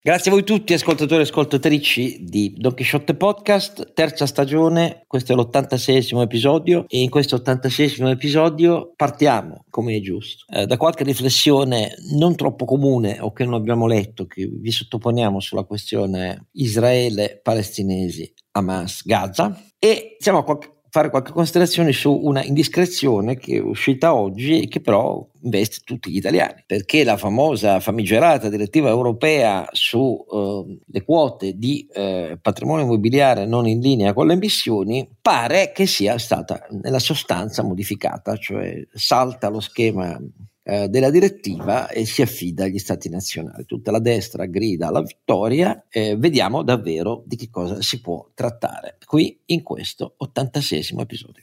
Grazie a voi tutti, ascoltatori e ascoltatrici di Don Quixote Podcast, terza stagione, questo è l'86esimo episodio e in questo 86esimo episodio partiamo, come è giusto, eh, da qualche riflessione non troppo comune o che non abbiamo letto, che vi sottoponiamo sulla questione Israele-Palestinesi, Hamas, Gaza e siamo a qualche fare qualche considerazione su una indiscrezione che è uscita oggi e che però investe tutti gli italiani, perché la famosa famigerata direttiva europea sulle eh, quote di eh, patrimonio immobiliare non in linea con le emissioni pare che sia stata nella sostanza modificata, cioè salta lo schema eh, della direttiva e si affida agli stati nazionali. Tutta la destra grida alla vittoria, eh, vediamo davvero di che cosa si può trattare qui in questo 86 episodio.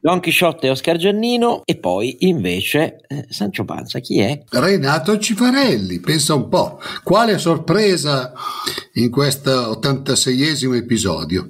Don Chisciotte e Oscar Giannino e poi invece eh, Sancio Panza, chi è? Renato Cifarelli, pensa un po', quale sorpresa in questo 86esimo episodio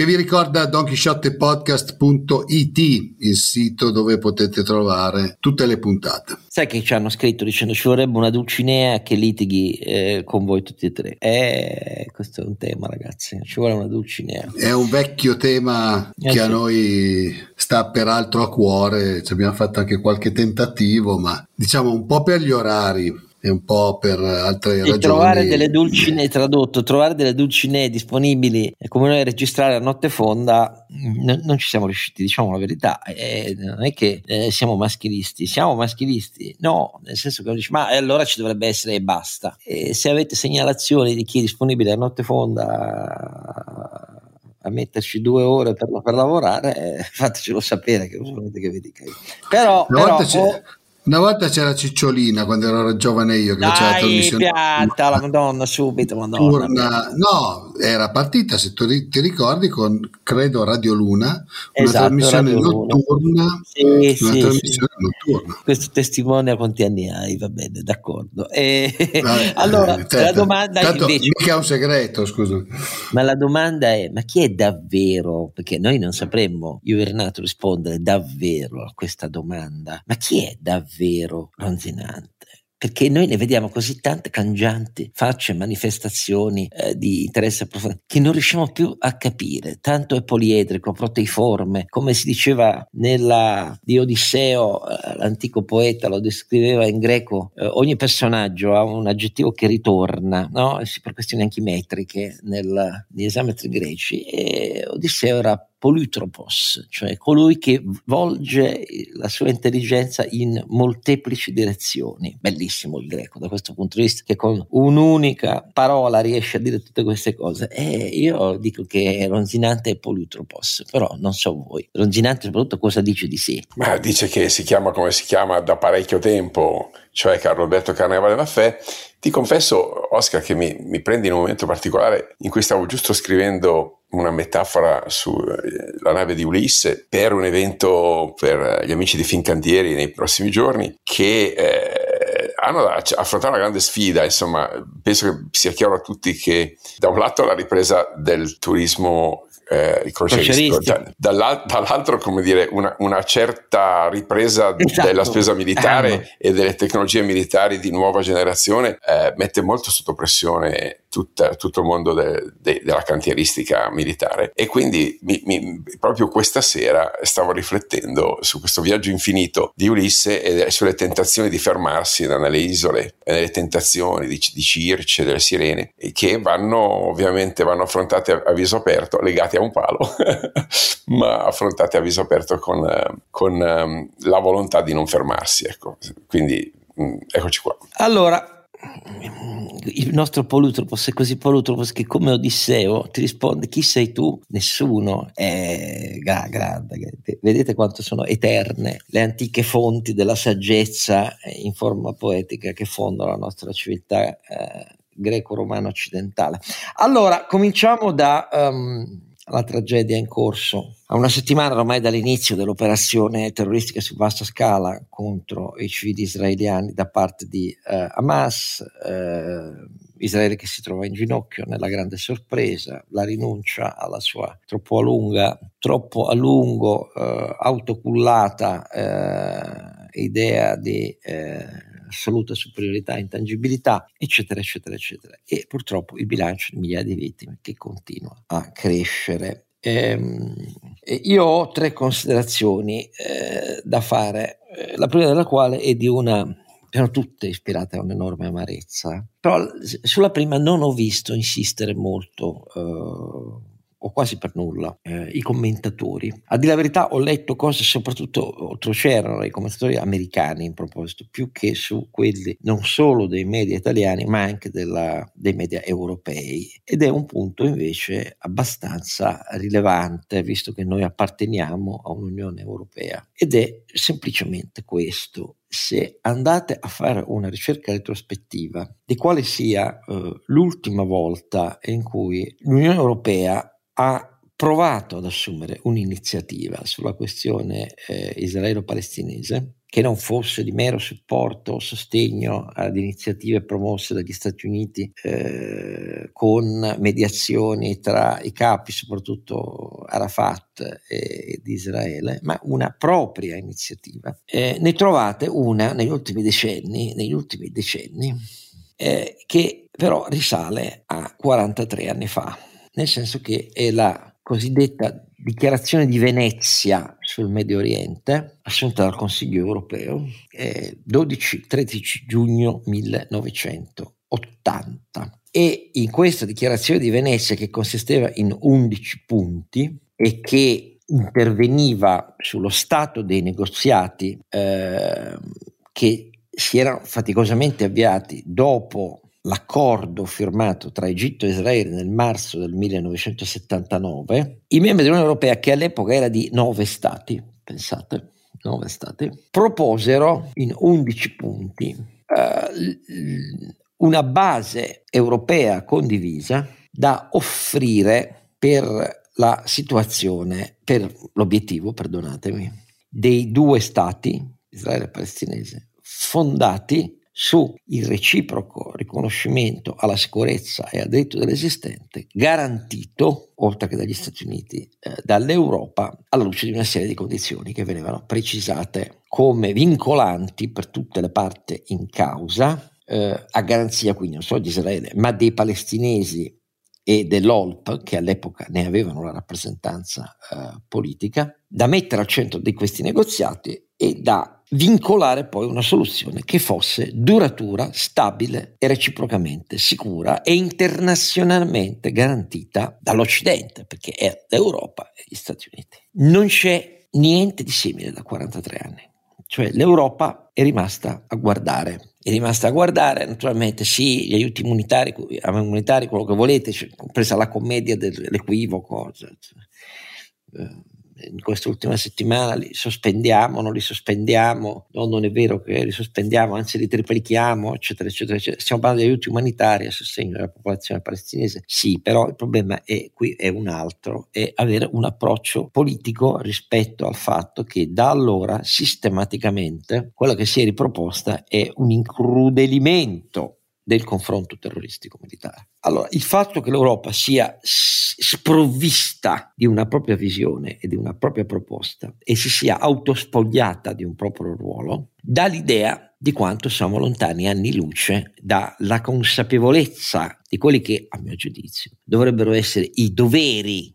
che vi ricorda donchisciottepodcast.it, il sito dove potete trovare tutte le puntate. Sai che ci hanno scritto dicendo ci vorrebbe una Dulcinea che litighi eh, con voi tutti e tre. Eh, questo è un tema ragazzi, ci vuole una Dulcinea. È un vecchio tema eh, che sì. a noi sta peraltro a cuore, ci abbiamo fatto anche qualche tentativo, ma diciamo un po' per gli orari e un po' per altre e ragioni. Trovare delle dulcinee tradotto, trovare delle dulcinee disponibili come noi registrare a notte fonda, n- non ci siamo riusciti, diciamo la verità. Eh, non è che eh, siamo maschilisti, siamo maschilisti, no, nel senso che dice, ma allora ci dovrebbe essere e basta. E se avete segnalazioni di chi è disponibile a notte fonda a metterci due ore per, per lavorare, eh, fatecelo sapere che volete che vi dica io. Però, però una volta c'era Cicciolina quando ero giovane io che Dai, faceva la trasmissione. pianta la Madonna subito, Madonna. Turna, no, era partita, se tu ti ricordi, con credo Radio Luna, una esatto, trasmissione Radio notturna. Sì, una sì, trasmissione sì. notturna. Questo testimonia quanti anni hai, va bene, d'accordo. E, eh, allora, eh, certo. la domanda Tanto, invece, mica è un segreto, scusa. Ma la domanda è, ma chi è davvero, perché noi non sapremmo, io e Renato rispondere davvero a questa domanda, ma chi è davvero? Davvero ronzinante perché noi ne vediamo così tante cangianti facce, manifestazioni eh, di interesse approfondito che non riusciamo più a capire. Tanto è poliedrico, proteiforme, come si diceva nella, di Odisseo, eh, l'antico poeta lo descriveva in greco, eh, ogni personaggio ha un aggettivo che ritorna, no? per questioni anche metriche negli esametri greci, e Odisseo era Polytropos, cioè colui che volge la sua intelligenza in molteplici direzioni. Bellissimo il greco da questo punto di vista, che con un'unica parola riesce a dire tutte queste cose. E io dico che Ronzinante è Polytropos, però non so voi. Ronzinante soprattutto cosa dice di sé? Ma dice che si chiama come si chiama da parecchio tempo, cioè Carlo Alberto Carnevale Maffè. Ti confesso, Oscar, che mi, mi prendi in un momento particolare in cui stavo giusto scrivendo una metafora sulla eh, nave di Ulisse per un evento per gli amici di Fincantieri nei prossimi giorni che eh, hanno da affrontare una grande sfida, insomma, penso che sia chiaro a tutti che da un lato la ripresa del turismo eh, croceristico, da, dall'altro come dire una, una certa ripresa esatto. della spesa militare eh. e delle tecnologie militari di nuova generazione eh, mette molto sotto pressione tutta, tutto il mondo de, de, della cantieristica militare e quindi mi, mi, proprio questa sera stavo riflettendo su questo viaggio infinito di Ulisse e sulle tentazioni di fermarsi nelle isole nelle tentazioni di, di Circe, delle sirene che vanno ovviamente vanno affrontate a, viso aperto legati a un palo, ma affrontate a viso aperto con, con um, la volontà di non fermarsi. Ecco. Quindi mm, eccoci qua. Allora, il nostro Polutropos è così Polutropos che come Odisseo ti risponde chi sei tu? Nessuno. È gra- grande vedete quanto sono eterne le antiche fonti della saggezza in forma poetica che fondano la nostra civiltà eh, greco-romana occidentale. Allora cominciamo da um, la tragedia in corso. A una settimana ormai dall'inizio dell'operazione terroristica su vasta scala contro i civili israeliani da parte di eh, Hamas, eh, Israele che si trova in ginocchio nella grande sorpresa, la rinuncia alla sua troppo a lunga, troppo a lungo eh, autocullata eh, idea di eh, assoluta superiorità intangibilità, eccetera, eccetera, eccetera. E purtroppo il bilancio di migliaia di vittime che continua a crescere. Ehm, io ho tre considerazioni eh, da fare, eh, la prima della quale è di una erano tutte ispirate a un'enorme amarezza. Però sulla prima non ho visto insistere molto eh, o quasi per nulla, eh, i commentatori. A dire la verità ho letto cose soprattutto, c'erano i commentatori americani in proposito, più che su quelli non solo dei media italiani ma anche della, dei media europei. Ed è un punto invece abbastanza rilevante, visto che noi apparteniamo a un'Unione Europea. Ed è semplicemente questo se andate a fare una ricerca retrospettiva di quale sia eh, l'ultima volta in cui l'Unione Europea ha provato ad assumere un'iniziativa sulla questione eh, israelo-palestinese che non fosse di mero supporto o sostegno ad iniziative promosse dagli Stati Uniti eh, con mediazioni tra i capi, soprattutto Arafat e, di Israele, ma una propria iniziativa. Eh, ne trovate una negli ultimi decenni, negli ultimi decenni eh, che però risale a 43 anni fa nel senso che è la cosiddetta dichiarazione di Venezia sul Medio Oriente, assunta dal Consiglio europeo, 12-13 giugno 1980. E in questa dichiarazione di Venezia, che consisteva in 11 punti e che interveniva sullo stato dei negoziati eh, che si erano faticosamente avviati dopo l'accordo firmato tra Egitto e Israele nel marzo del 1979, i membri dell'Unione Europea, che all'epoca era di nove stati, pensate, nove stati, proposero in 11 punti uh, una base europea condivisa da offrire per la situazione, per l'obiettivo, perdonatemi, dei due stati, Israele e palestinese, fondati su il reciproco riconoscimento alla sicurezza e al diritto dell'esistente garantito, oltre che dagli Stati Uniti, eh, dall'Europa, alla luce di una serie di condizioni che venivano precisate come vincolanti per tutte le parti in causa, eh, a garanzia quindi non solo di Israele, ma dei palestinesi e dell'OLP, che all'epoca ne avevano la rappresentanza eh, politica, da mettere al centro di questi negoziati e da vincolare poi una soluzione che fosse duratura, stabile e reciprocamente sicura e internazionalmente garantita dall'Occidente, perché è l'Europa e gli Stati Uniti. Non c'è niente di simile da 43 anni. Cioè l'Europa è rimasta a guardare, è rimasta a guardare naturalmente sì, gli aiuti umanitari, umanitari quello che volete, cioè, compresa la commedia dell'equivoco, cioè, eh, in quest'ultima settimana li sospendiamo, non li sospendiamo, no, non è vero che li sospendiamo, anzi li triplichiamo, eccetera, eccetera, eccetera. Stiamo parlando di aiuti umanitari a sostegno della popolazione palestinese, sì, però il problema è qui è un altro, è avere un approccio politico rispetto al fatto che da allora sistematicamente quella che si è riproposta è un incrudelimento del confronto terroristico militare. Allora, il fatto che l'Europa sia sprovvista di una propria visione e di una propria proposta e si sia autospogliata di un proprio ruolo, dà l'idea di quanto siamo lontani anni luce dalla consapevolezza di quelli che, a mio giudizio, dovrebbero essere i doveri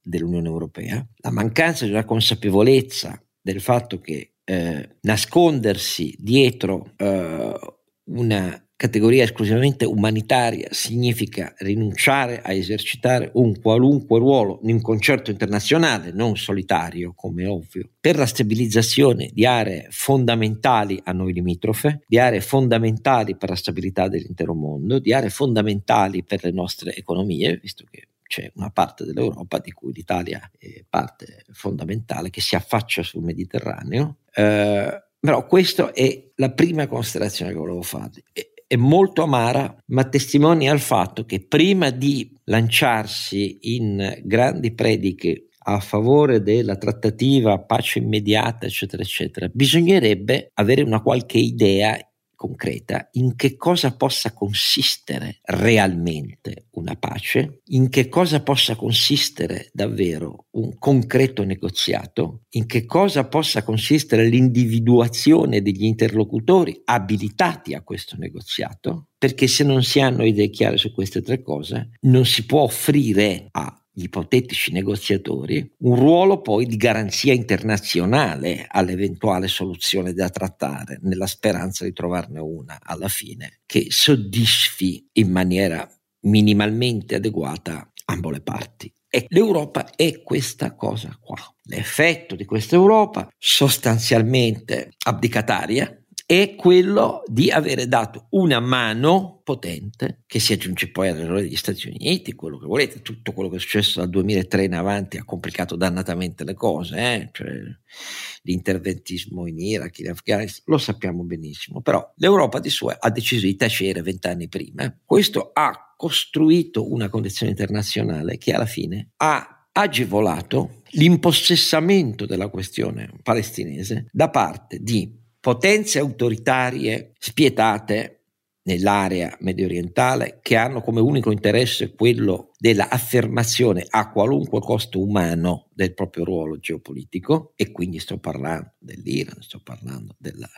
dell'Unione Europea, la mancanza di una consapevolezza del fatto che eh, nascondersi dietro eh, una categoria esclusivamente umanitaria significa rinunciare a esercitare un qualunque ruolo in un concerto internazionale, non solitario, come ovvio, per la stabilizzazione di aree fondamentali a noi limitrofe, di aree fondamentali per la stabilità dell'intero mondo, di aree fondamentali per le nostre economie, visto che c'è una parte dell'Europa di cui l'Italia è parte fondamentale che si affaccia sul Mediterraneo. Eh, però questa è la prima considerazione che volevo fare. E, è molto amara, ma testimonia il fatto che prima di lanciarsi in grandi prediche a favore della trattativa, pace immediata, eccetera, eccetera, bisognerebbe avere una qualche idea concreta in che cosa possa consistere realmente una pace, in che cosa possa consistere davvero un concreto negoziato, in che cosa possa consistere l'individuazione degli interlocutori abilitati a questo negoziato, perché se non si hanno idee chiare su queste tre cose non si può offrire a gli ipotetici negoziatori un ruolo poi di garanzia internazionale all'eventuale soluzione da trattare, nella speranza di trovarne una alla fine che soddisfi in maniera minimalmente adeguata ambo le parti. E l'Europa è questa cosa qua. L'effetto di questa Europa sostanzialmente abdicataria, è quello di avere dato una mano potente che si aggiunge poi all'errore degli Stati Uniti, quello che volete, tutto quello che è successo dal 2003 in avanti ha complicato dannatamente le cose, eh? cioè, l'interventismo in Iraq, in Afghanistan, lo sappiamo benissimo, però l'Europa di sua ha deciso di tacere vent'anni prima, questo ha costruito una condizione internazionale che alla fine ha agevolato l'impossessamento della questione palestinese da parte di potenze autoritarie spietate nell'area medio orientale che hanno come unico interesse quello dell'affermazione a qualunque costo umano del proprio ruolo geopolitico e quindi sto parlando dell'Iran, sto parlando della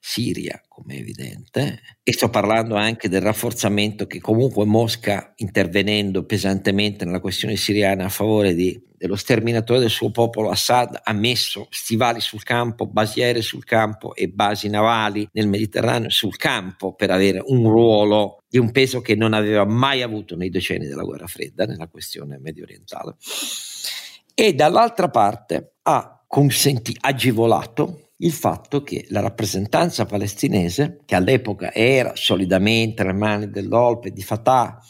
Siria come evidente e sto parlando anche del rafforzamento che comunque Mosca intervenendo pesantemente nella questione siriana a favore di dello sterminatore del suo popolo Assad ha messo stivali sul campo, basi aeree sul campo e basi navali nel Mediterraneo sul campo per avere un ruolo di un peso che non aveva mai avuto nei decenni della guerra fredda nella questione medio orientale. E dall'altra parte ha consentito, agevolato il fatto che la rappresentanza palestinese, che all'epoca era solidamente nelle mani dell'Olpe di Fatah,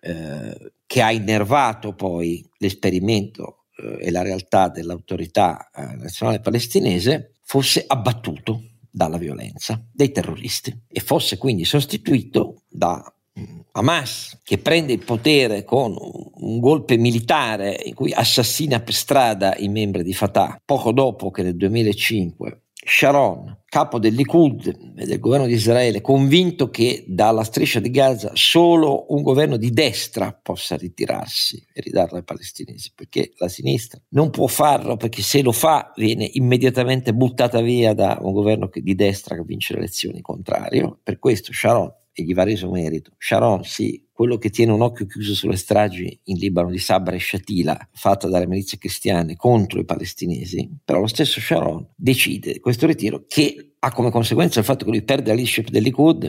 eh, che ha innervato poi l'esperimento eh, e la realtà dell'autorità eh, nazionale palestinese, fosse abbattuto dalla violenza dei terroristi e fosse quindi sostituito da mm, Hamas che prende il potere con un golpe militare in cui assassina per strada i membri di Fatah poco dopo che nel 2005 Sharon, capo del Likud e del governo di Israele, convinto che dalla striscia di Gaza solo un governo di destra possa ritirarsi e ridarla ai palestinesi, perché la sinistra non può farlo, perché se lo fa viene immediatamente buttata via da un governo di destra che vince le elezioni contrario. Per questo Sharon e gli va reso merito. Sharon, sì, quello che tiene un occhio chiuso sulle stragi in Libano di Sabra e Shatila, fatta dalle milizie cristiane contro i palestinesi, però lo stesso Sharon decide questo ritiro che ha come conseguenza il fatto che lui perde la leadership del Likud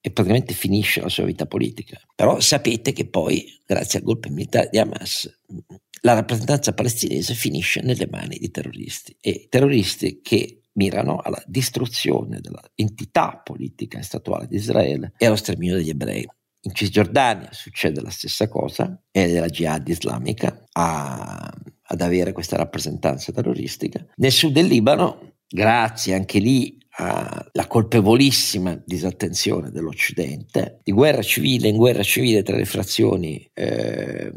e praticamente finisce la sua vita politica. Però sapete che poi, grazie al golpe militare di Hamas, la rappresentanza palestinese finisce nelle mani di terroristi e terroristi che mirano alla distruzione dell'entità politica e statuale di Israele e allo sterminio degli ebrei. In Cisgiordania succede la stessa cosa, è della jihad islamica a, ad avere questa rappresentanza terroristica. Nel sud del Libano, grazie anche lì alla colpevolissima disattenzione dell'Occidente, di guerra civile in guerra civile tra le frazioni eh,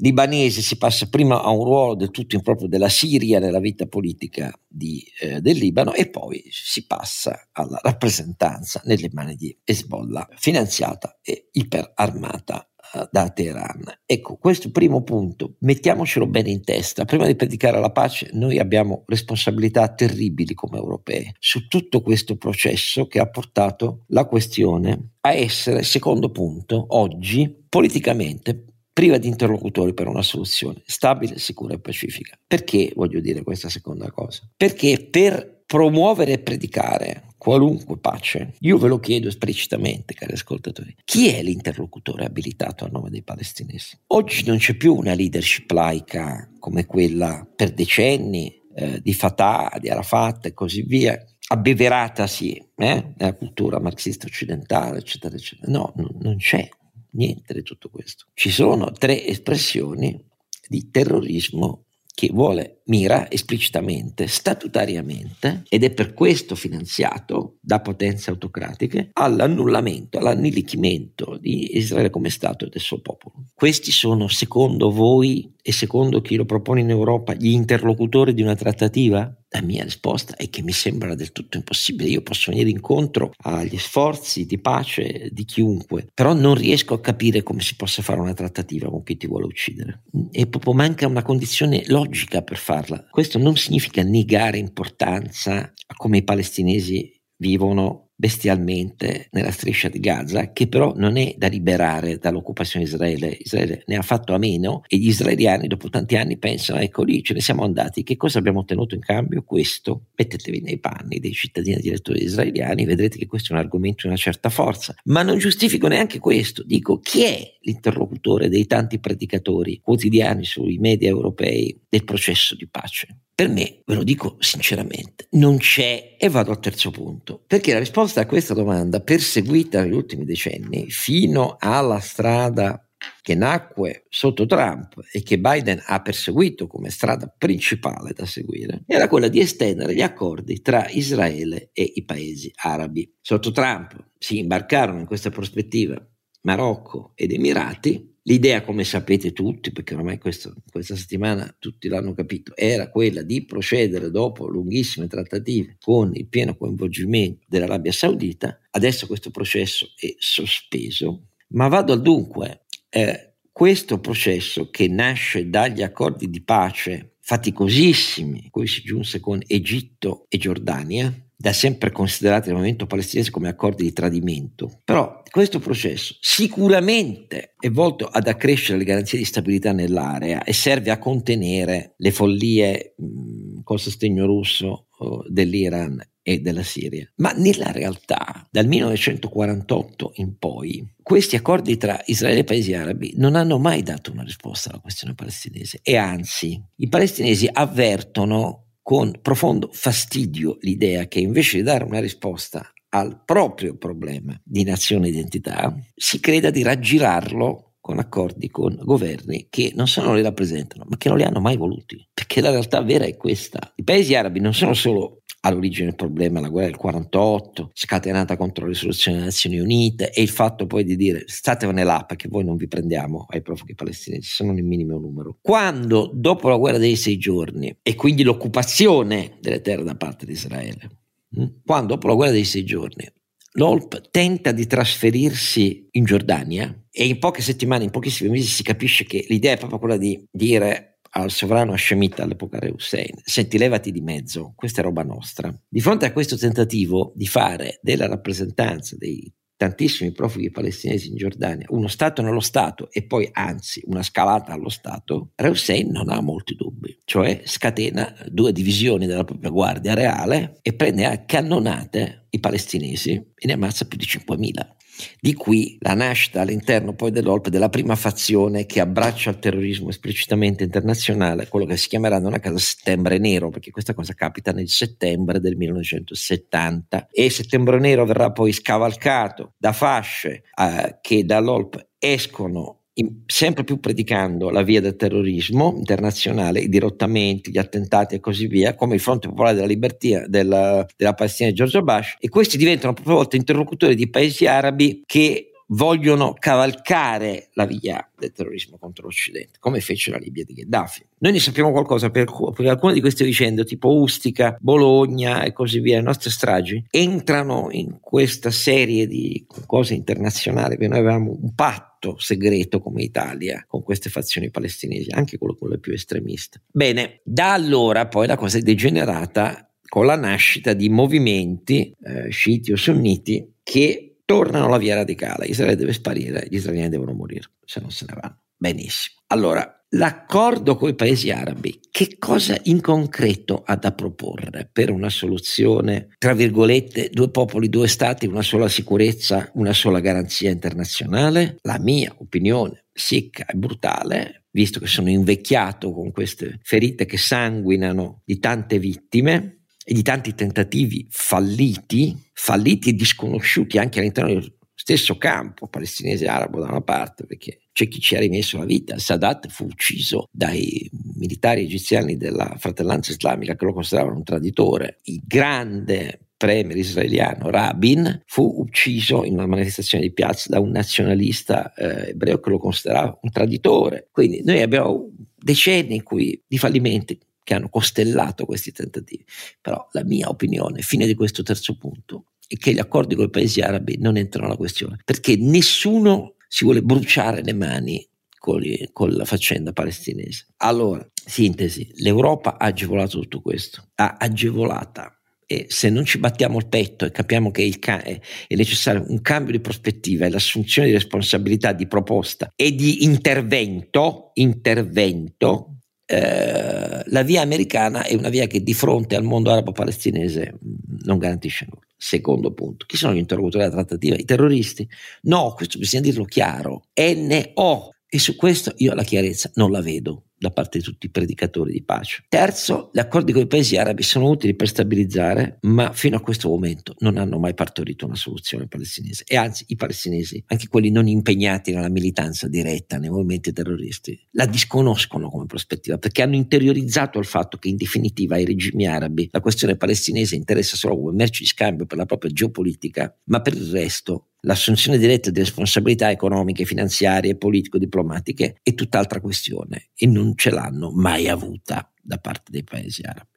libanese si passa prima a un ruolo del tutto improprio della Siria nella vita politica di, eh, del Libano e poi si passa alla rappresentanza nelle mani di Hezbollah, finanziata e iperarmata eh, da Teheran. Ecco, questo primo punto, mettiamocelo bene in testa, prima di predicare la pace noi abbiamo responsabilità terribili come europei su tutto questo processo che ha portato la questione a essere, secondo punto, oggi politicamente priva di interlocutori per una soluzione stabile, sicura e pacifica. Perché voglio dire questa seconda cosa? Perché per promuovere e predicare qualunque pace, io ve lo chiedo esplicitamente, cari ascoltatori, chi è l'interlocutore abilitato a nome dei palestinesi? Oggi non c'è più una leadership laica come quella per decenni eh, di Fatah, di Arafat e così via, abbeverata sì, eh, nella cultura marxista occidentale, eccetera, eccetera. No, n- non c'è niente di tutto questo. Ci sono tre espressioni di terrorismo che vuole, mira esplicitamente, statutariamente, ed è per questo finanziato da potenze autocratiche, all'annullamento, all'annichimento di Israele come Stato e del suo popolo. Questi sono, secondo voi e secondo chi lo propone in Europa, gli interlocutori di una trattativa? La mia risposta è che mi sembra del tutto impossibile. Io posso venire incontro agli sforzi di pace di chiunque, però non riesco a capire come si possa fare una trattativa con chi ti vuole uccidere. E proprio manca una condizione logica per farla. Questo non significa negare importanza a come i palestinesi vivono bestialmente nella striscia di Gaza, che però non è da liberare dall'occupazione Israele. Israele ne ha fatto a meno e gli israeliani dopo tanti anni pensano, ecco lì ce ne siamo andati, che cosa abbiamo ottenuto in cambio? Questo. Mettetevi nei panni dei cittadini e direttori israeliani, vedrete che questo è un argomento di una certa forza. Ma non giustifico neanche questo, dico chi è l'interlocutore dei tanti predicatori quotidiani sui media europei del processo di pace? Per me, ve lo dico sinceramente, non c'è e vado al terzo punto, perché la risposta a questa domanda, perseguita negli ultimi decenni fino alla strada che nacque sotto Trump e che Biden ha perseguito come strada principale da seguire, era quella di estendere gli accordi tra Israele e i paesi arabi. Sotto Trump si imbarcarono in questa prospettiva Marocco ed Emirati, L'idea, come sapete tutti, perché ormai questo, questa settimana tutti l'hanno capito, era quella di procedere dopo lunghissime trattative con il pieno coinvolgimento dell'Arabia Saudita. Adesso questo processo è sospeso, ma vado al dunque. Eh, questo processo che nasce dagli accordi di pace faticosissimi, cui si giunse con Egitto e Giordania, da sempre considerati al movimento palestinese come accordi di tradimento. Però questo processo sicuramente è volto ad accrescere le garanzie di stabilità nell'area e serve a contenere le follie mh, col sostegno russo oh, dell'Iran e della Siria. Ma nella realtà, dal 1948 in poi, questi accordi tra Israele e paesi arabi non hanno mai dato una risposta alla questione palestinese e anzi i palestinesi avvertono con profondo fastidio l'idea che invece di dare una risposta al proprio problema di nazione identità, si creda di raggirarlo con accordi con governi che non solo li rappresentano, ma che non li hanno mai voluti. Perché la realtà vera è questa. I paesi arabi non sono solo all'origine del problema la guerra del 48, scatenata contro la risoluzione delle Nazioni Unite e il fatto poi di dire statevene là perché voi non vi prendiamo ai profughi palestinesi, sono nel minimo numero. Quando dopo la guerra dei sei giorni e quindi l'occupazione delle terre da parte di Israele, hm, quando dopo la guerra dei sei giorni L'OLP tenta di trasferirsi in Giordania e in poche settimane, in pochissimi mesi si capisce che l'idea è proprio quella di dire al sovrano Hashemita all'epoca Re Hussein, senti levati di mezzo, questa è roba nostra. Di fronte a questo tentativo di fare della rappresentanza dei tantissimi profughi palestinesi in Giordania uno Stato nello Stato e poi anzi una scalata allo Stato, Re Hussein non ha molti dubbi, cioè scatena due divisioni della propria guardia reale e prende a cannonate i palestinesi e ne ammazza più di 5.000. Di qui la nascita all'interno poi dell'OLP della prima fazione che abbraccia il terrorismo esplicitamente internazionale, quello che si chiamerà non a caso settembre nero, perché questa cosa capita nel settembre del 1970 e settembre nero verrà poi scavalcato da fasce eh, che dall'OLP escono sempre più predicando la via del terrorismo internazionale, i dirottamenti, gli attentati e così via, come il Fronte Popolare della Libertà della, della Palestina di Giorgio Bush, e questi diventano proprio volte interlocutori di paesi arabi che vogliono cavalcare la via del terrorismo contro l'Occidente, come fece la Libia di Gheddafi. Noi ne sappiamo qualcosa per, per alcune di queste vicende, tipo Ustica, Bologna e così via, le nostre stragi, entrano in questa serie di cose internazionali, che noi avevamo un patto segreto come Italia con queste fazioni palestinesi, anche quello le più estremiste. Bene, da allora poi la cosa è degenerata con la nascita di movimenti eh, sciiti o sunniti che tornano alla via radicale. Israele deve sparire, gli israeliani devono morire, se non se ne vanno. Benissimo. Allora, l'accordo con i paesi arabi, che cosa in concreto ha da proporre per una soluzione, tra virgolette, due popoli, due stati, una sola sicurezza, una sola garanzia internazionale? La mia opinione secca e brutale, visto che sono invecchiato con queste ferite che sanguinano di tante vittime, e di tanti tentativi falliti, falliti e disconosciuti anche all'interno del stesso campo palestinese arabo da una parte, perché c'è chi ci ha rimesso la vita. Sadat fu ucciso dai militari egiziani della fratellanza islamica che lo consideravano un traditore. Il grande premier israeliano Rabin fu ucciso in una manifestazione di piazza da un nazionalista eh, ebreo che lo considerava un traditore. Quindi noi abbiamo decenni in cui, di fallimenti che hanno costellato questi tentativi. Però la mia opinione, fine di questo terzo punto, è che gli accordi con i paesi arabi non entrano nella questione, perché nessuno si vuole bruciare le mani con, con la faccenda palestinese. Allora, sintesi, l'Europa ha agevolato tutto questo, ha agevolata e se non ci battiamo il petto e capiamo che ca- è necessario un cambio di prospettiva e l'assunzione di responsabilità, di proposta e di intervento, intervento eh, la via americana è una via che di fronte al mondo arabo-palestinese mm, non garantisce nulla. Secondo punto, chi sono gli interlocutori della trattativa? I terroristi? No, questo bisogna dirlo chiaro. NO. E su questo io la chiarezza non la vedo da parte di tutti i predicatori di pace. Terzo, gli accordi con i paesi arabi sono utili per stabilizzare, ma fino a questo momento non hanno mai partorito una soluzione palestinese. E anzi, i palestinesi, anche quelli non impegnati nella militanza diretta, nei movimenti terroristi, la disconoscono come prospettiva, perché hanno interiorizzato il fatto che in definitiva ai regimi arabi la questione palestinese interessa solo come merce di scambio per la propria geopolitica, ma per il resto L'assunzione diretta di responsabilità economiche, finanziarie, politico-diplomatiche è tutt'altra questione e non ce l'hanno mai avuta da parte dei paesi arabi.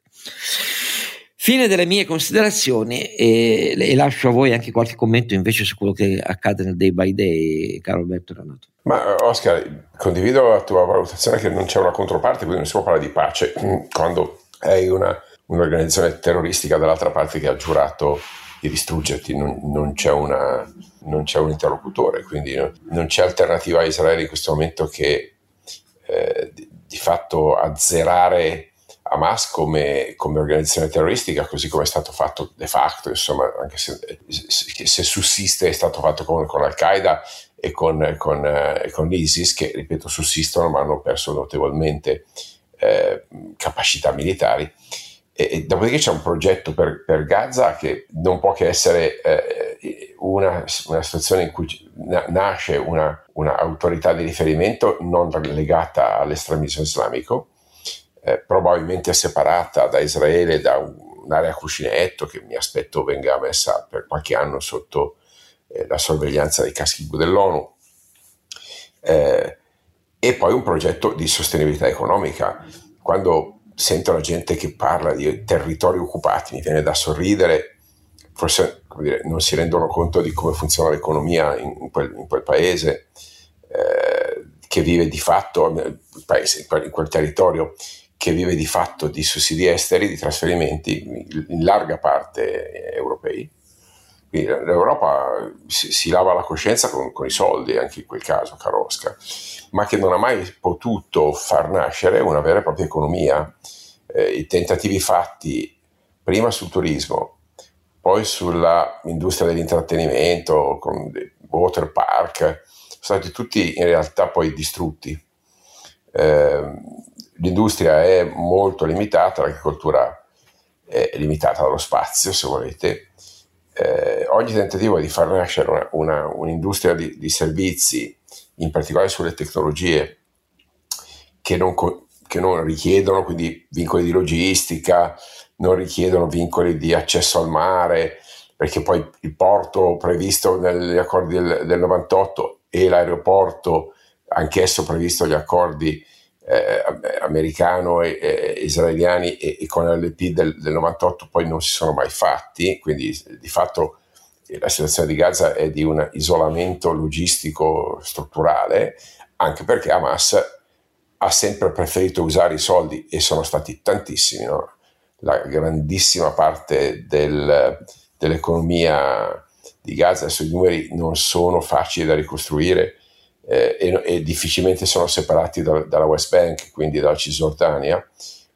Fine delle mie considerazioni e, e, lascio a voi anche qualche commento invece su quello che accade nel day by day, caro Alberto Renato. Ma Oscar, condivido la tua valutazione che non c'è una controparte, quindi non si può parlare di pace quando hai una, un'organizzazione terroristica dall'altra parte che ha giurato di distruggerti, non, non, c'è, una, non c'è, un interlocutore, quindi non c'è alternativa a Israele in questo momento che eh, di, di, fatto azzerare Hamas come, come, organizzazione terroristica, così come è stato fatto de facto, insomma, anche se, se sussiste è stato fatto con, con Al-Qaeda e con, con, eh, con, l'ISIS, che ripeto sussistono ma hanno perso notevolmente eh, capacità militari e, e dopodiché c'è un progetto per, per, Gaza che non può che essere eh, una, una, situazione in cui na- nasce una, una, di riferimento non legata all'estremismo islamico, eh, probabilmente separata da Israele da un, un'area cuscinetto che mi aspetto venga messa per qualche anno sotto eh, la sorveglianza dei caschi dell'ONU. Eh, e poi un progetto di sostenibilità economica. Quando sento la gente che parla di territori occupati, mi viene da sorridere, forse dire, non si rendono conto di come funziona l'economia in, quel, in quel, paese eh, che vive di fatto, il paese, in quel, territorio che vive di fatto di sussidi esteri, di trasferimenti in larga parte europei. Quindi l'Europa si, si lava la coscienza con, con, i soldi, anche in quel caso, caro Oscar ma che non ha mai potuto far nascere una vera e propria economia. Eh, I tentativi fatti prima sul turismo, poi sull'industria dell'intrattenimento, con water park, sono stati tutti in realtà poi distrutti. Eh, l'industria è molto limitata, l'agricoltura è limitata dallo spazio, se volete. Eh, ogni tentativo di far nascere una, una, un'industria di, di servizi in particolare sulle tecnologie che non, che non richiedono quindi vincoli di logistica, non richiedono vincoli di accesso al mare, perché poi il porto previsto negli accordi del, del 98 e l'aeroporto, anch'esso previsto negli accordi eh, americano e, e israeliani e, e, con l'LP del, del 98 poi non si sono mai fatti, quindi di fatto la situazione di Gaza è di un isolamento logistico strutturale, anche perché Hamas ha sempre preferito usare i soldi, e sono stati tantissimi, no? la grandissima parte del, dell'economia di Gaza, i numeri non sono facili da ricostruire eh, e, e, difficilmente sono separati da, dalla West Bank, quindi dalla Cisgiordania,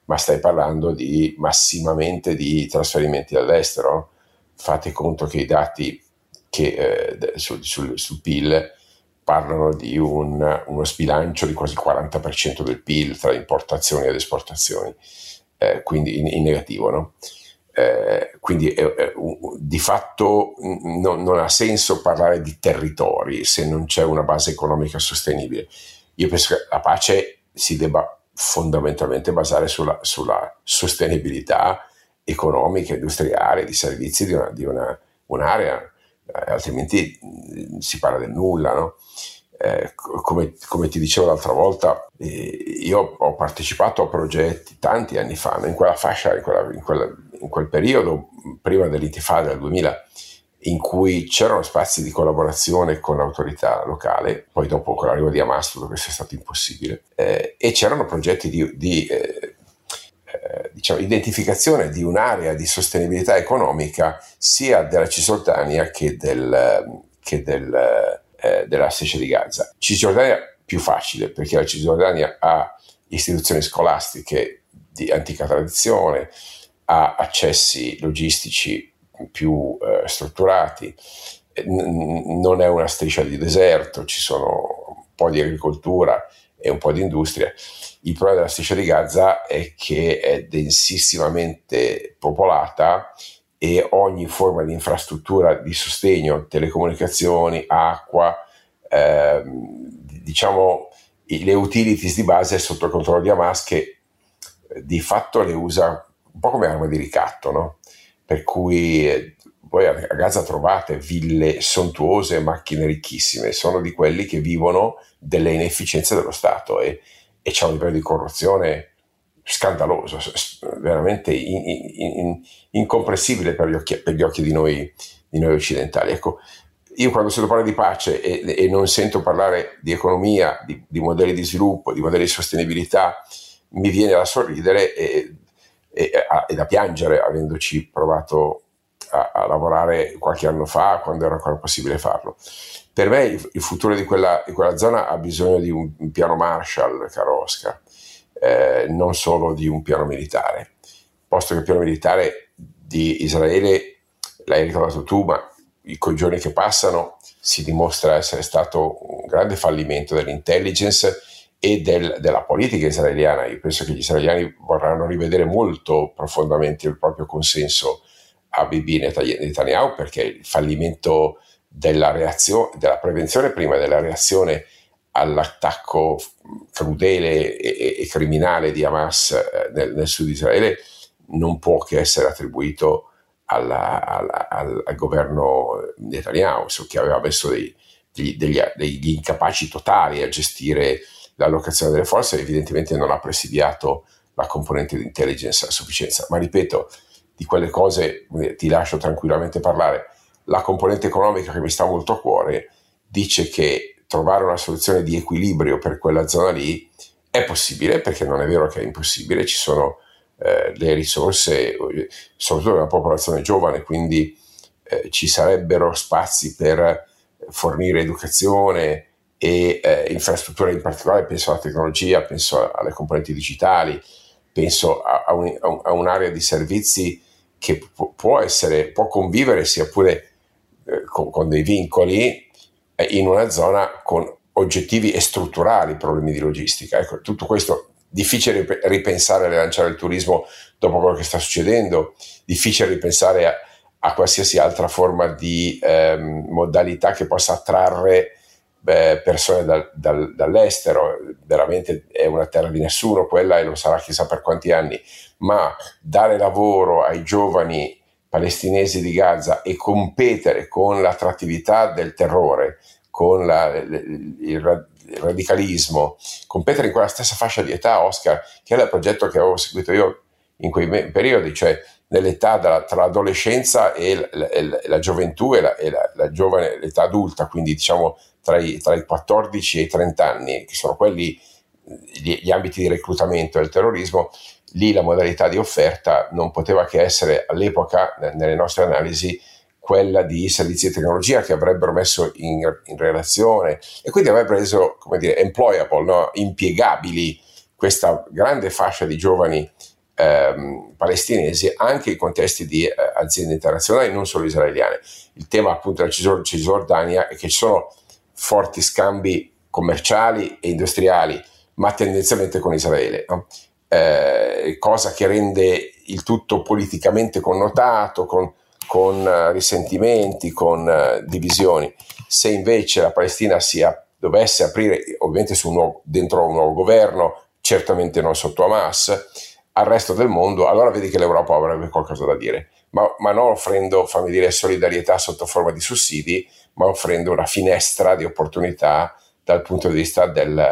ma stai parlando di massimamente di trasferimenti all'estero fate conto che i dati che, eh, sul, sul, sul, PIL parlano di un, uno sbilancio di quasi il 40% del PIL tra importazioni ed esportazioni, eh, quindi in, in negativo. No? Eh, quindi eh, di fatto no, non ha senso parlare di territori se non c'è una base economica sostenibile. Io penso che la pace si debba fondamentalmente basare sulla, sulla sostenibilità economica, industriale, di servizi di, una, di una, un'area, eh, altrimenti mh, si parla del nulla. No? eh, come, come, ti dicevo l'altra volta, eh, io ho partecipato a progetti tanti anni fa, in quella fascia, in, quella, in, quella, in quel periodo, prima dell'intifada del 2000, in cui c'erano spazi di collaborazione con l'autorità locale, poi dopo con l'arrivo di Hamas tutto questo è stato impossibile, eh, e c'erano progetti di, di eh, eh, diciamo, identificazione di un'area di sostenibilità economica sia della Cisgiordania che, del, che del, eh, della striscia di Gaza. Cisgiordania più facile perché la Cisgiordania ha istituzioni scolastiche di antica tradizione, ha accessi logistici più eh, strutturati, N- non è una striscia di deserto, ci sono un po' di agricoltura e un po' di industria. Il problema della striscia di Gaza è che è densissimamente popolata e ogni forma di infrastruttura di sostegno, telecomunicazioni, acqua, ehm, diciamo le utilities di base è sotto controllo di Hamas che eh, di fatto le usa un po' come arma di ricatto, no? per cui eh, voi a Gaza trovate ville sontuose, macchine ricchissime, sono di quelli che vivono delle inefficienze dello Stato e, e c'è un livello di corruzione scandaloso, veramente in, in, in, incomprensibile per gli occhi, per gli occhi di, noi, di, noi, occidentali. Ecco, io quando sento parlare di pace e, e non sento parlare di economia, di, di, modelli di sviluppo, di modelli di sostenibilità, mi viene da sorridere e, e, e da piangere avendoci provato a, a, lavorare qualche anno fa, quando era ancora possibile farlo. Per me il, il futuro di quella, di quella, zona ha bisogno di un, un piano Marshall, caro Oscar, eh, non solo di un piano militare, posto che il piano militare di Israele, l'hai ricordato tu, ma con i giorni che passano si dimostra essere stato un grande fallimento dell'intelligence e del, della politica israeliana. Io penso che gli israeliani vorranno rivedere molto profondamente il proprio consenso a Bibi Netanyahu perché il fallimento della, reazione, della prevenzione prima della reazione all'attacco crudele e, e criminale di Hamas eh, nel, nel, sud Israele non può che essere attribuito alla, alla, al, al, governo Netanyahu, che aveva messo dei, degli, degli, degli incapaci totali a gestire l'allocazione delle forze evidentemente non ha presidiato la componente di intelligence a sufficienza. Ma ripeto, di quelle cose ti lascio tranquillamente parlare. La componente economica che mi sta molto a cuore dice che trovare una soluzione di equilibrio per quella zona lì è possibile, perché non è vero che è impossibile, ci sono eh, le risorse, soprattutto una popolazione giovane, quindi eh, ci sarebbero spazi per fornire educazione e eh, infrastrutture in particolare, penso alla tecnologia, penso alle componenti digitali, penso a, a, un, a un'area di servizi che può, essere, può convivere sia pure eh, con, con, dei vincoli eh, in una zona con oggettivi e strutturali problemi di logistica. Ecco, tutto questo difficile ripensare a rilanciare il turismo dopo quello che sta succedendo, difficile ripensare a, a qualsiasi altra forma di ehm, modalità che possa attrarre beh, persone dal, dal, dall'estero, veramente è una terra di nessuno quella e lo sarà chissà per quanti anni, ma dare lavoro ai giovani palestinesi di Gaza e competere con l'attrattività del terrore, con la, il, il, radicalismo, competere in quella stessa fascia di età, Oscar, che era il progetto che avevo seguito io in quei me- periodi, cioè nell'età della, tra l'adolescenza e la, la, la gioventù e, la, e giovane, l'età adulta, quindi diciamo tra i, tra i 14 e i 30 anni, che sono quelli gli, gli ambiti di reclutamento del terrorismo, lì la modalità di offerta non poteva che essere all'epoca, nelle nostre analisi, quella di servizi di tecnologia che avrebbero messo in, in relazione e quindi avrebbero reso, come dire, employable, no? impiegabili questa grande fascia di giovani ehm, palestinesi anche in contesti di eh, aziende internazionali, non solo israeliane. Il tema appunto della Cisgiordania è che ci sono forti scambi commerciali e industriali, ma tendenzialmente con Israele. No? eh, cosa che rende il tutto politicamente connotato, con, con uh, risentimenti, con uh, divisioni. Se invece la Palestina sia, dovesse aprire, ovviamente un nuovo, dentro un nuovo governo, certamente non sotto Hamas, al resto del mondo, allora vedi che l'Europa avrebbe qualcosa da dire, ma, ma non offrendo, fammi dire, solidarietà sotto forma di sussidi, ma offrendo una finestra di opportunità dal punto di vista del,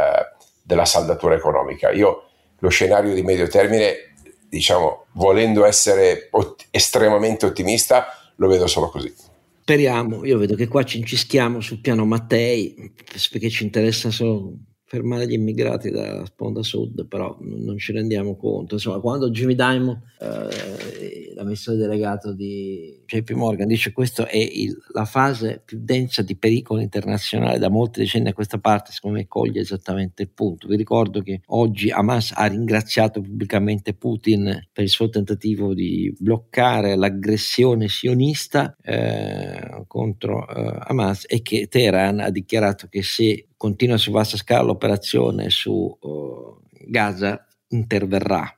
della saldatura economica. Io lo scenario di medio termine, diciamo, volendo essere ot- estremamente ottimista, lo vedo solo così. Speriamo, io vedo che qua ci incischiamo sul piano Mattei, perché ci interessa solo fermare gli immigrati da sponda sud, però non ci rendiamo conto. Insomma, quando Jimmy Dimon, eh, l'amministratore delegato di JP Morgan, dice questa è il, la fase più densa di pericolo internazionale da molti decenni a questa parte, secondo me coglie esattamente il punto. Vi ricordo che oggi Hamas ha ringraziato pubblicamente Putin per il suo tentativo di bloccare l'aggressione sionista eh, contro eh, Hamas e che Teheran ha dichiarato che se continua su vasta scala l'operazione su uh, Gaza interverrà.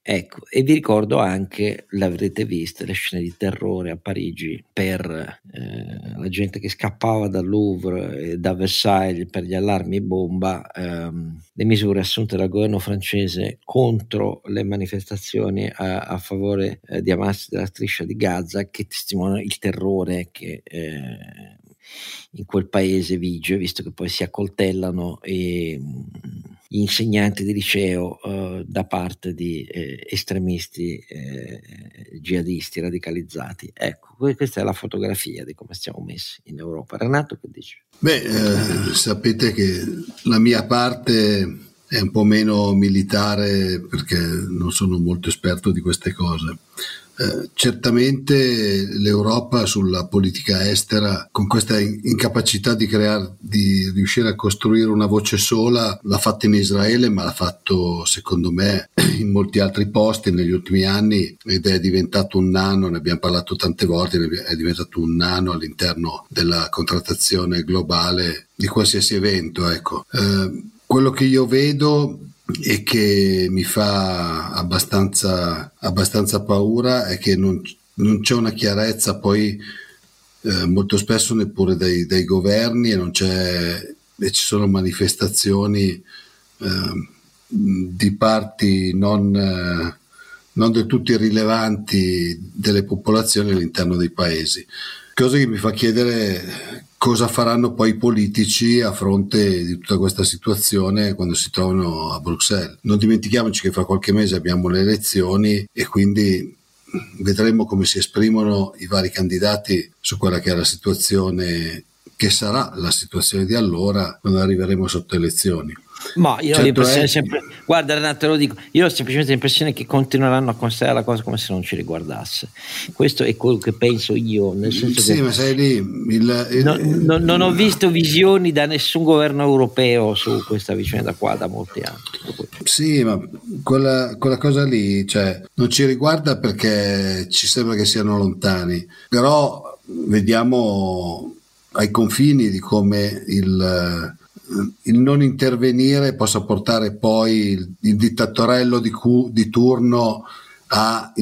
Ecco, e vi ricordo anche, l'avrete vista, le scene di terrore a Parigi per eh, la gente che scappava dal Louvre e da Versailles per gli allarmi bomba, ehm, le misure assunte dal governo francese contro le manifestazioni a, a favore eh, di Hamas della striscia di Gaza che testimoniano il terrore che eh, in quel paese vige, visto che poi si accoltellano e, gli insegnanti di liceo eh, da parte di eh, estremisti eh, jihadisti radicalizzati. Ecco, questa è la fotografia di come stiamo messi in Europa. Renato, che dici? Beh, eh, sapete che la mia parte è un po' meno militare perché non sono molto esperto di queste cose. Eh, certamente l'Europa sulla politica estera, con questa incapacità di, creare, di riuscire a costruire una voce sola, l'ha fatta in Israele, ma l'ha fatto secondo me in molti altri posti negli ultimi anni ed è diventato un nano, ne abbiamo parlato tante volte, è diventato un nano all'interno della contrattazione globale di qualsiasi evento. Ecco. Eh, quello che io vedo e che mi fa abbastanza, abbastanza paura è che non, non, c'è una chiarezza poi eh, molto spesso neppure dai, dai, governi e e ci sono manifestazioni eh, di parti non, eh, non del tutto irrilevanti delle popolazioni all'interno dei paesi. Cosa che mi fa chiedere cosa faranno poi i politici a fronte di tutta questa situazione quando si trovano a Bruxelles. Non dimentichiamoci che fra qualche mese abbiamo le elezioni e quindi vedremo come si esprimono i vari candidati su quella che è la situazione che sarà la situazione di allora quando arriveremo sotto elezioni. Ma io certo ho l'impressione è... sempre, guarda Renato, te lo dico, io ho semplicemente l'impressione che continueranno a considerare la cosa come se non ci riguardasse. Questo è quello che penso io. Nel senso sì, che ma sei lì. Il, il, no, no, non ho visto visioni da nessun governo europeo su questa vicenda qua da molti anni. Sì, ma quella, quella cosa lì cioè, non ci riguarda perché ci sembra che siano lontani, però vediamo ai confini di come il il non intervenire possa portare poi il, il dittatorello di, cu, di turno a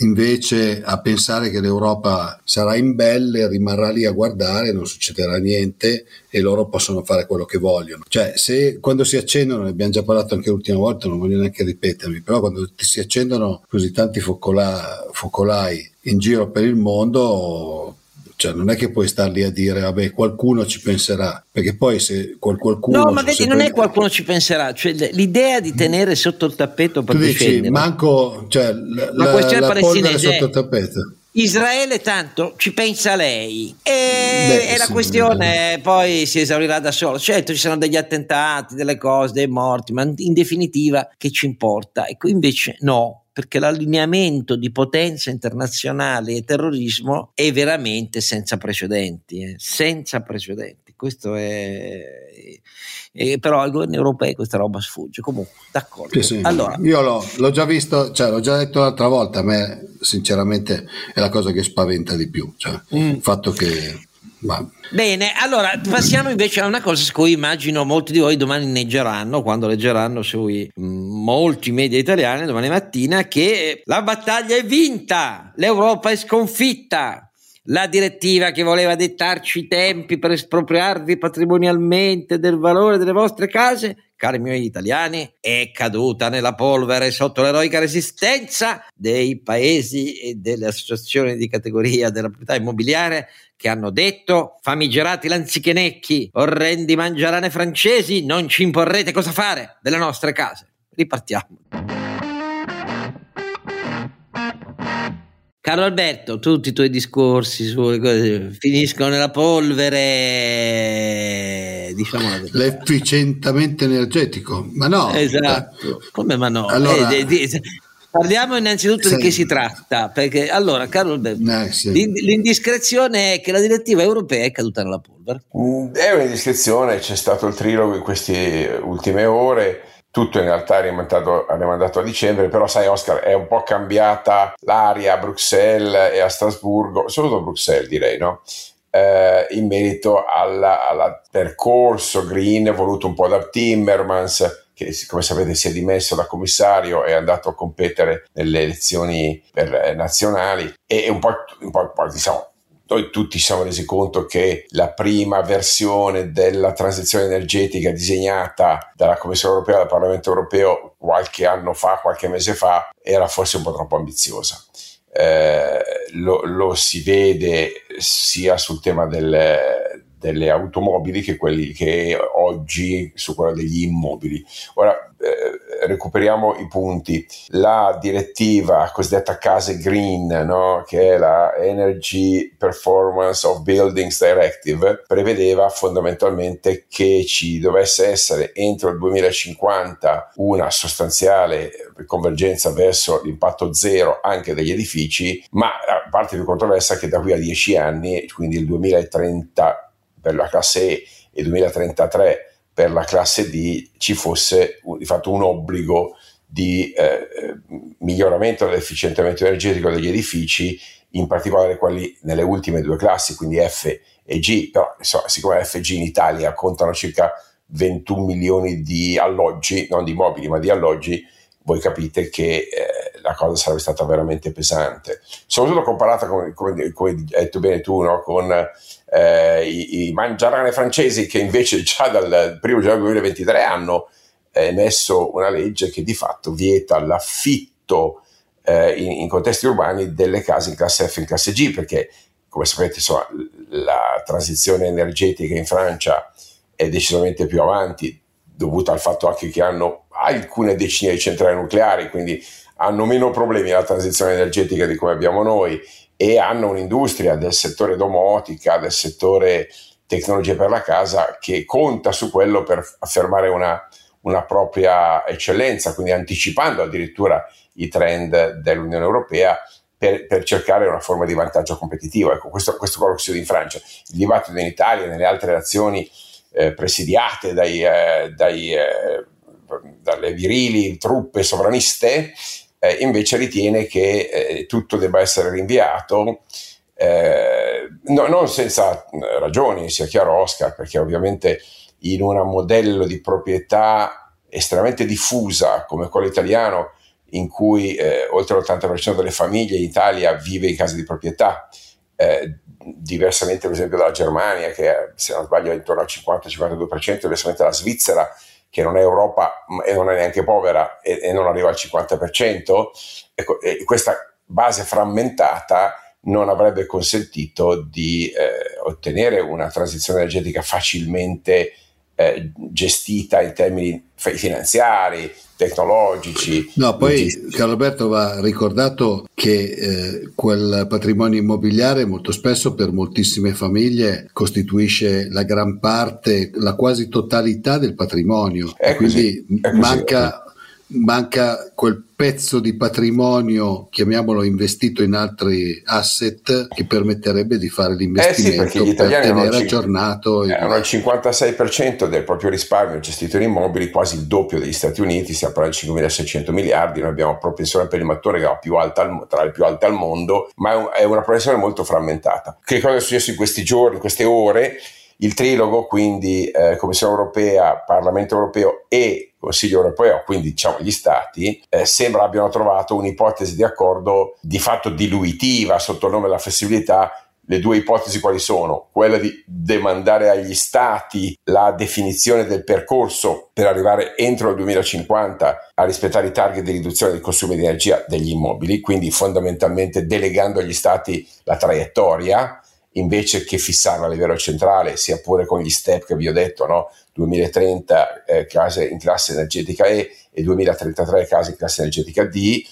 invece a pensare che l'Europa sarà in belle, rimarrà lì a guardare, non succederà niente e loro possono fare quello che vogliono. Cioè, se quando si accendono, ne abbiamo già parlato anche l'ultima volta, non voglio neanche ripetermi, però quando si accendono così tanti focola, focolai in giro per il mondo, cioè, non è che puoi star lì a dire, vabbè, qualcuno ci penserà, perché poi se qual- qualcuno... No, ma vedi, non è qualcuno ci penserà, cioè l'idea di tenere sotto il tappeto per tu dici, manco, cioè, la, la questione la palestinese sotto il tappeto. Israele tanto ci pensa lei e, Beh, e la sì, questione sì. poi si esaurirà da sola. Certo ci saranno degli attentati, delle cose, dei morti, ma in definitiva che ci importa? Ecco, invece no, perché l'allineamento di potenza internazionale e terrorismo è veramente senza precedenti, eh? senza precedenti. Questo è, è, però al governo europeo questa roba sfugge. Comunque, d'accordo. Sì, sì. Allora, Io l'ho, l'ho, già visto, cioè, l'ho già detto l'altra volta, a me sinceramente è la cosa che spaventa di più, cioè, mm. il fatto che ma... Bene, allora passiamo invece a una cosa su cui immagino molti di voi domani leggeranno, quando leggeranno sui mm, molti media italiani domani mattina, che la battaglia è vinta, l'Europa è sconfitta. La direttiva che voleva dettarci i tempi per espropriarvi patrimonialmente del valore delle vostre case cari miei italiani, è caduta nella polvere sotto l'eroica resistenza dei paesi e delle associazioni di categoria della proprietà immobiliare che hanno detto famigerati lanzichenecchi, orrendi mangiarane francesi, non ci imporrete cosa fare delle nostre case. Ripartiamo. Carlo Alberto, tutti i tuoi discorsi sulle cose finiscono nella polvere, diciamo L'efficientamento energetico, ma no. Esatto, come ma no? Allora, eh, di, di, parliamo innanzitutto sì. di che si tratta, perché allora, Carlo Alberto, eh, sì. l'indiscrezione è che la direttiva europea è caduta nella polvere. Mm, è un'indiscrezione, c'è stato il trilogo in queste ultime ore tutto in realtà è rimandato, è rimandato, a dicembre, però sai Oscar è un po' cambiata l'aria a Bruxelles e a Strasburgo, soprattutto a Bruxelles direi, no? Eh, in merito al percorso green voluto un po' da Timmermans, che come sapete si è dimesso da commissario e è andato a competere nelle elezioni per, eh, nazionali e un po', un po', un po' diciamo, noi tutti siamo resi conto che la prima versione della transizione energetica disegnata dalla Commissione europea, dal Parlamento europeo qualche anno fa, qualche mese fa, era forse un po' troppo ambiziosa. Eh, lo, lo, si vede sia sul tema delle, delle automobili che, quelli che oggi su quello degli immobili. Ora, eh, recuperiamo i punti. La direttiva cosiddetta case green, no? che è la Energy Performance of Buildings Directive, prevedeva fondamentalmente che ci dovesse essere entro il 2050 una sostanziale convergenza verso l'impatto zero anche degli edifici, ma la parte più controversa è che da qui a 10 anni, quindi il 2030 per la classe E e 2033 per la classe D ci fosse di fatto un obbligo di eh, miglioramento dell'efficientamento energetico degli edifici, in particolare quelli nelle ultime due classi, quindi F e G, però insomma, siccome F e G in Italia contano circa 21 milioni di alloggi, non di mobili ma di alloggi, voi capite che eh, la cosa sarebbe stata veramente pesante, soprattutto comparata, come, come, come hai detto bene tu, no? con eh, i, i mangiarane francesi che invece già dal 1 gennaio 2023 hanno emesso una legge che di fatto vieta l'affitto eh, in, in, contesti urbani delle case in classe F e in classe G, perché come sapete insomma, la transizione energetica in Francia è decisamente più avanti, dovuta al fatto anche che hanno alcune decine di centrali nucleari, quindi hanno meno problemi alla transizione energetica di come abbiamo noi e hanno un'industria del settore domotica, del settore tecnologie per la casa che conta su quello per affermare una, una propria eccellenza, quindi anticipando addirittura i trend dell'Unione Europea per, per, cercare una forma di vantaggio competitivo. Ecco, questo, questo è quello che si vede in Francia. Il dibattito in Italia e nelle altre nazioni eh, presidiate dai, eh, dai, eh, dalle virili truppe sovraniste eh, invece ritiene che eh, tutto debba essere rinviato, no, non senza ragioni, sia chiaro Oscar, perché ovviamente in un modello di proprietà estremamente diffusa come quello italiano, in cui eh, oltre l'80% delle famiglie in Italia vive in case di proprietà, eh, diversamente per esempio dalla Germania che se non sbaglio è intorno al 50-52%, diversamente dalla Svizzera che non è Europa e non è neanche povera e, e non arriva al 50%, ecco, questa base frammentata non avrebbe consentito di eh, ottenere una transizione energetica facilmente eh, gestita in termini finanziari, tecnologici. No, poi Carlo Alberto va ricordato che eh, quel patrimonio immobiliare molto spesso per moltissime famiglie costituisce la gran parte, la quasi totalità del patrimonio. È e quindi così, manca manca quel pezzo di patrimonio, chiamiamolo investito in altri asset, che permetterebbe di fare l'investimento eh sì, per tenere aggiornato. Il... Hanno il 56% del proprio risparmio gestito in immobili, quasi il doppio degli Stati Uniti, stiamo parlando di 5.600 miliardi, noi abbiamo una propensione per il mattone che è più alta, tra le più alte al mondo, ma è una propensione molto frammentata. Che cosa è successo in questi giorni, in queste ore? Il trilogo, quindi eh, Commissione europea, Parlamento europeo e Consiglio europeo, quindi diciamo gli stati, eh, sembra abbiano trovato un'ipotesi di accordo di fatto diluitiva sotto il nome della flessibilità le due ipotesi quali sono? Quella di demandare agli stati la definizione del percorso per arrivare entro il 2050 a rispettare i target di riduzione del consumo di energia degli immobili, quindi fondamentalmente delegando agli stati la traiettoria invece che fissarla a livello centrale, sia pure con gli step che vi ho detto, no? 2030 eh, case in classe energetica E e 2033 case in classe energetica D.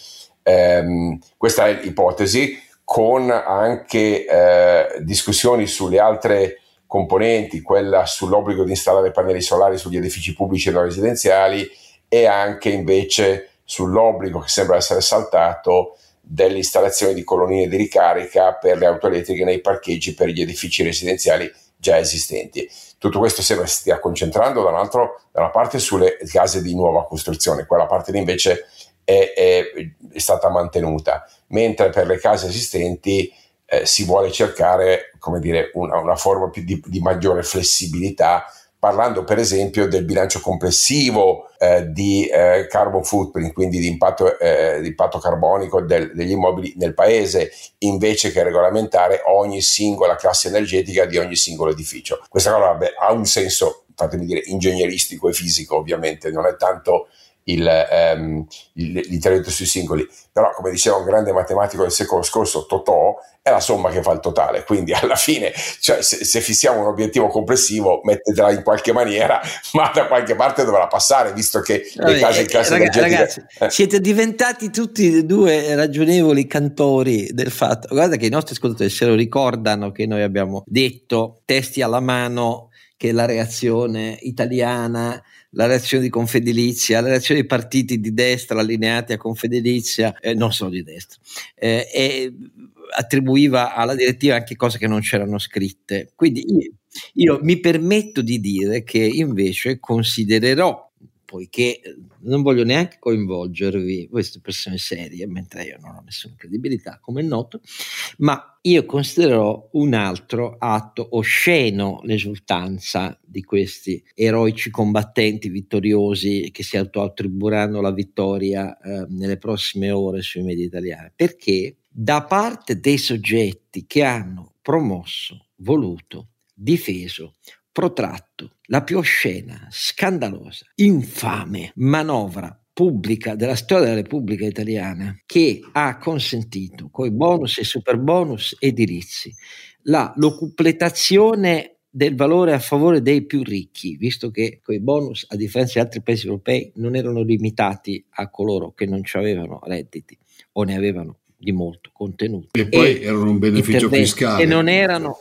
Ehm, questa è l'ipotesi con anche eh, discussioni sulle altre componenti, quella sull'obbligo di installare pannelli solari sugli edifici pubblici e non residenziali e anche invece sull'obbligo che sembra essere saltato dell'installazione di colonnine di ricarica per le auto elettriche nei parcheggi per gli edifici residenziali già esistenti. Tutto questo sembra si stia concentrando da, da una parte sulle case di nuova costruzione, quella parte lì invece è, è, è stata mantenuta, mentre per le case esistenti eh, si vuole cercare dire, una, una forma di, di, maggiore flessibilità, parlando per esempio del bilancio complessivo eh, di eh, carbon footprint, quindi di impatto, eh, di impatto carbonico del, degli immobili nel paese, invece che regolamentare ogni singola classe energetica di ogni singolo edificio. Questa cosa beh, ha un senso, fatemi dire, ingegneristico e fisico ovviamente, non è tanto il, ehm, l'intervento sui singoli, però come diceva un grande matematico del secolo scorso, Totò, è la somma che fa il totale, quindi alla fine cioè, se, se, fissiamo un obiettivo complessivo mettetela in qualche maniera, ma da qualche parte dovrà passare, visto che le case in classe ragazzi, energetica... Ragazzi, eh. siete diventati tutti e due ragionevoli cantori del fatto, guarda che i nostri ascoltatori se lo ricordano che noi abbiamo detto, testi alla mano, che la reazione italiana la reazione di Confedilizia, la reazione dei partiti di destra allineati a Confedilizia, eh, non solo di destra, eh, e attribuiva alla direttiva anche cose che non c'erano scritte. Quindi io, io mi permetto di dire che invece considererò poiché eh, non voglio neanche coinvolgervi, queste persone serie, mentre io non ho nessuna credibilità, come è noto, ma io considererò un altro atto osceno l'esultanza di questi eroici combattenti vittoriosi che si autoattribuiranno la vittoria eh, nelle prossime ore sui media italiani, perché da parte dei soggetti che hanno promosso, voluto, difeso, protratto la più oscena, scandalosa, infame manovra pubblica della storia della Repubblica Italiana che ha consentito coi bonus e super bonus edilizi la locupletazione del valore a favore dei più ricchi, visto che quei bonus, a differenza di altri paesi europei, non erano limitati a coloro che non avevano redditi o ne avevano di molto contenuti. E poi erano un beneficio fiscale. E non erano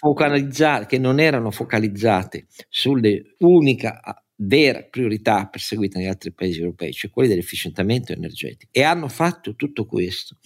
focalizzate, che non erano focalizzate sulle unica vera priorità perseguita negli altri paesi europei, cioè quelli dell'efficientamento energetico. E hanno fatto tutto questo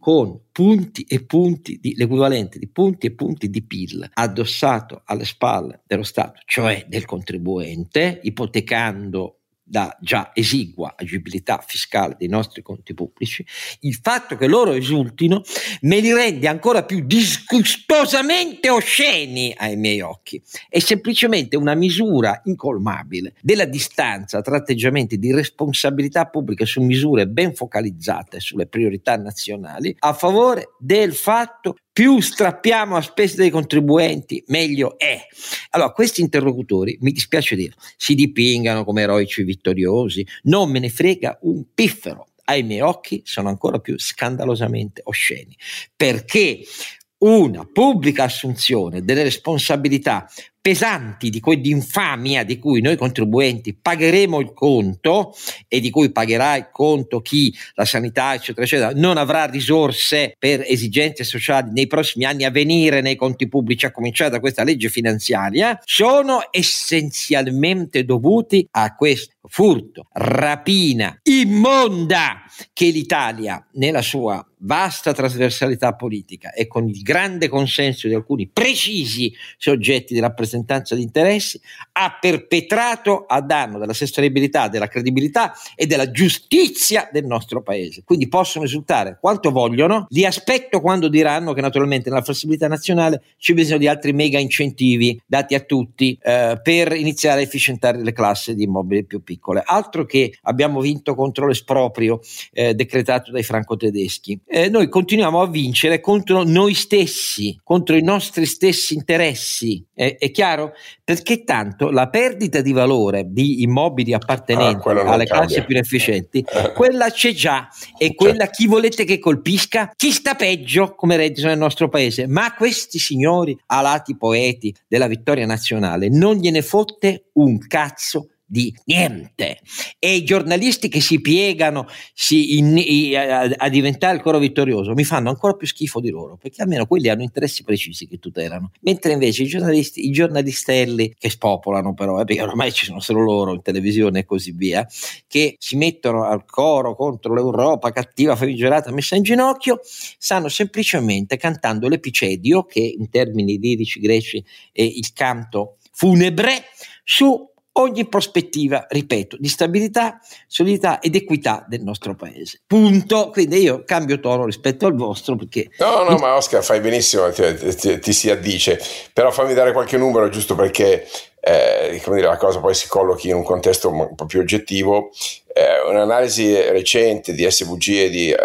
con punti e punti, di, l'equivalente di punti e punti di PIL addossato alle spalle dello Stato, cioè del contribuente, ipotecando da già esigua agibilità fiscale dei nostri conti pubblici, il fatto che loro esultino me li rende ancora più disgustosamente osceni ai miei occhi. È semplicemente una misura incolmabile della distanza tra atteggiamenti di responsabilità pubblica su misure ben focalizzate sulle priorità nazionali a favore del fatto più strappiamo a spese dei contribuenti, meglio è. Allora, questi interlocutori, mi dispiace dire, si dipingano come eroici vittoriosi, non me ne frega un piffero. Ai miei occhi sono ancora più scandalosamente osceni, perché una pubblica assunzione delle responsabilità pesanti di, que- di di cui noi contribuenti pagheremo il conto e di cui pagherà il conto chi la sanità eccetera eccetera non avrà risorse per esigenze sociali nei prossimi anni a venire nei conti pubblici a cominciare da questa legge finanziaria sono essenzialmente dovuti a questo furto, rapina immonda che l'Italia nella sua vasta trasversalità politica e con il grande consenso di alcuni precisi soggetti di rappresentanza rappresentanza di interessi, ha perpetrato a danno della sostenibilità, della credibilità e della giustizia del nostro paese. Quindi possono risultare quanto vogliono, li aspetto quando diranno che naturalmente nella flessibilità nazionale c'è bisogno di altri mega incentivi dati a tutti eh, per iniziare a efficientare le classi di immobili più piccole. Altro che abbiamo vinto contro l'esproprio eh, decretato dai franco-tedeschi. Eh, noi continuiamo a vincere contro noi stessi, contro i nostri stessi interessi. è chiaro? Perché tanto la perdita di valore di immobili appartenenti ah, alle classi più efficienti, quella c'è già e certo. quella chi volete che colpisca? Chi sta peggio come reddito nel nostro paese? Ma questi signori alati poeti della vittoria nazionale non gliene fotte un cazzo di niente. E i giornalisti che si piegano si in, in, a, a, diventare il coro vittorioso mi fanno ancora più schifo di loro perché almeno quelli hanno interessi precisi che tutelano. Mentre invece i giornalisti i giornalistelli che spopolano però eh, perché ormai ci sono solo loro in televisione e così via che si mettono al coro contro l'Europa cattiva famigerata messa in ginocchio stanno semplicemente cantando l'epicedio che in termini lirici greci è il canto funebre su ogni prospettiva, ripeto, di stabilità, solidità ed equità del nostro paese. Punto. Quindi io cambio tono rispetto al vostro perché... No, no, ma Oscar fai benissimo, ti, ti, ti si addice, però fammi dare qualche numero giusto perché eh, come dire, la cosa poi si collochi in un contesto un po' più oggettivo. Eh, un'analisi recente di SVG e di eh,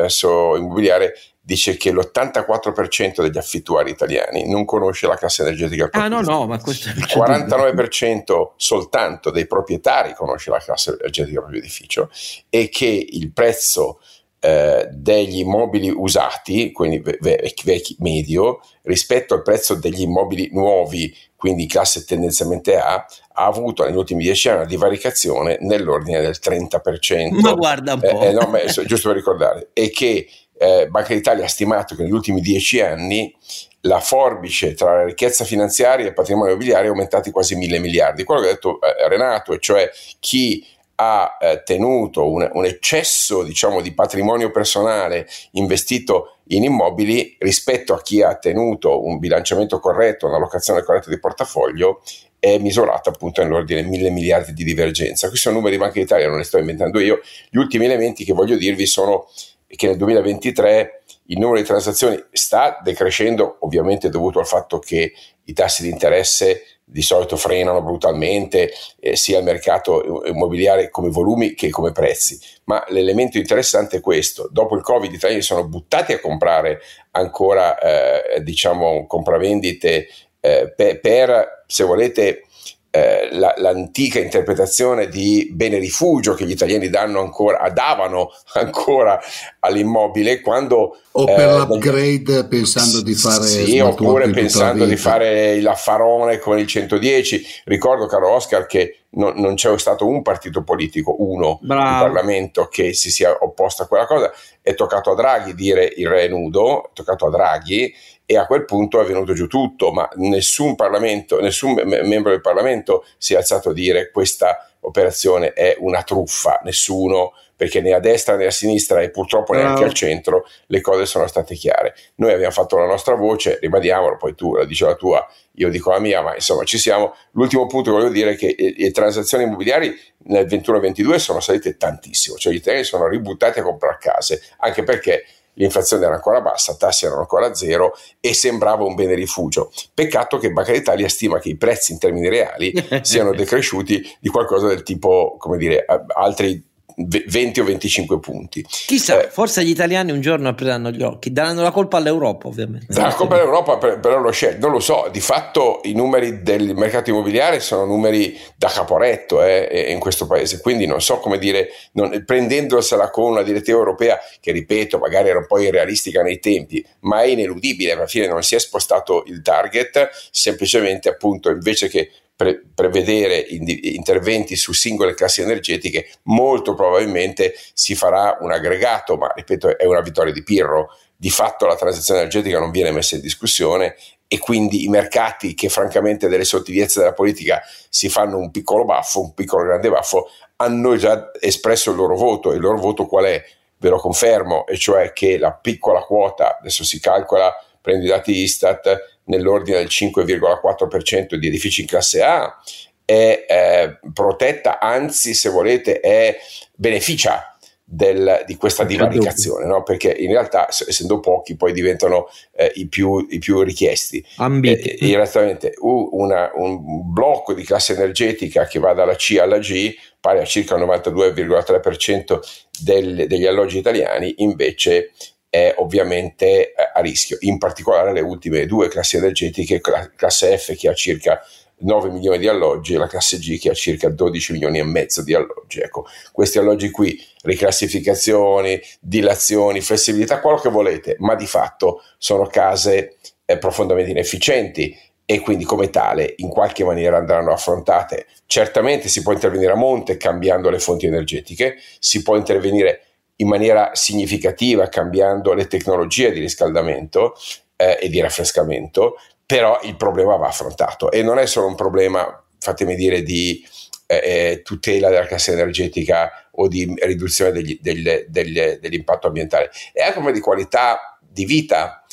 Asso Immobiliare dice che l'84% degli affittuari italiani non conosce la classe energetica Ah no, no, ma questo è il 49% soltanto dei proprietari conosce la classe energetica del proprio edificio e che il prezzo eh, degli immobili usati, quindi vecchi, vecchi medio, rispetto al prezzo degli immobili nuovi, quindi classe tendenzialmente A, ha avuto negli ultimi dieci anni una divaricazione nell'ordine del 30%. Ma guarda un po'. Eh, eh, no, ma, giusto per ricordare, e che eh, Banca d'Italia ha stimato che negli ultimi dieci anni la forbice tra la ricchezza finanziaria e il patrimonio immobiliare è aumentata quasi mille miliardi. Quello che ha detto eh, Renato, cioè chi ha eh, tenuto un, un eccesso diciamo, di patrimonio personale investito in immobili rispetto a chi ha tenuto un bilanciamento corretto, una locazione corretta di portafoglio è misurata appunto nell'ordine mille miliardi di divergenza. Questi sono numeri di Banca d'Italia, non li sto inventando io. Gli ultimi elementi che voglio dirvi sono che nel 2023 il numero di transazioni sta decrescendo, ovviamente dovuto al fatto che i tassi di interesse di solito frenano brutalmente eh, sia il mercato immobiliare come volumi che come prezzi. Ma l'elemento interessante è questo: dopo il Covid, gli italiani sono buttati a comprare ancora, eh, diciamo, compravendite eh, per, per, se volete, eh, la, l'antica interpretazione di bene rifugio che gli italiani danno ancora, davano ancora all'immobile quando o per eh, l'upgrade pensando di fare sì, oppure pensando di fare l'affarone con il 110 ricordo caro Oscar che non, non c'è stato un partito politico uno Bravo. in Parlamento che si sia opposto a quella cosa. È toccato a Draghi dire il re nudo è toccato a Draghi e a quel punto è venuto giù tutto, ma nessun, Parlamento, nessun membro del Parlamento si è alzato a dire questa operazione è una truffa, nessuno, perché né a destra né a sinistra e purtroppo neanche al centro le cose sono state chiare. Noi abbiamo fatto la nostra voce, ribadiamolo, poi tu la dici la tua, io dico la mia, ma insomma ci siamo. L'ultimo punto che voglio dire è che le transazioni immobiliari nel 21-22 sono salite tantissimo, cioè gli italiani sono ributtati a comprare case, anche perché l'inflazione era ancora bassa, i tassi erano ancora zero e sembrava un bene rifugio. Peccato che Banca d'Italia stima che i prezzi in termini reali siano decresciuti di qualcosa del tipo, come dire, altri 20 o 25 punti. Chissà, eh, forse gli italiani un giorno apriranno gli occhi, daranno la colpa all'Europa ovviamente. La colpa all'Europa però lo scel- non lo so, di fatto i numeri del mercato immobiliare sono numeri da caporetto eh, in questo paese, quindi non so come dire, non, prendendosela con una direttiva europea che ripeto magari era un po' irrealistica nei tempi, ma è ineludibile, alla fine non si è spostato il target, semplicemente appunto invece che pre- prevedere indi- interventi su singole classi energetiche, molto probabilmente si farà un aggregato, ma ripeto è una vittoria di Pirro. Di fatto la transizione energetica non viene messa in discussione e quindi i mercati che francamente delle sottigliezze della politica si fanno un piccolo baffo, un piccolo grande baffo, hanno già espresso il loro voto. Il loro voto qual è? Ve lo confermo, e cioè che la piccola quota, adesso si calcola prendo i dati Istat, nell'ordine del 5,4% di edifici in classe A, è eh, protetta, anzi se volete è beneficia del, di questa divaricazione, no? perché in realtà essendo pochi poi diventano eh, i, più, i, più, richiesti. Ambiti. Eh, esattamente, una, un blocco di classe energetica che va dalla C alla G, pari a circa il 92,3% del, degli alloggi italiani, invece è ovviamente eh, a rischio, in particolare le ultime due classi energetiche, classe F che ha circa 9 milioni di alloggi e la classe G che ha circa 12 milioni e mezzo di alloggi. Ecco, questi alloggi qui, riclassificazioni, dilazioni, flessibilità, quello che volete, ma di fatto sono case eh, profondamente inefficienti e quindi come tale in qualche maniera andranno affrontate. Certamente si può intervenire a monte cambiando le fonti energetiche, si può intervenire in maniera significativa cambiando le tecnologie di riscaldamento eh, e di raffrescamento, però il problema va affrontato e non è solo un problema, fatemi dire, di eh, eh tutela della classe energetica o di riduzione degli, degli, degli, dell'impatto ambientale, è anche come di qualità di vita.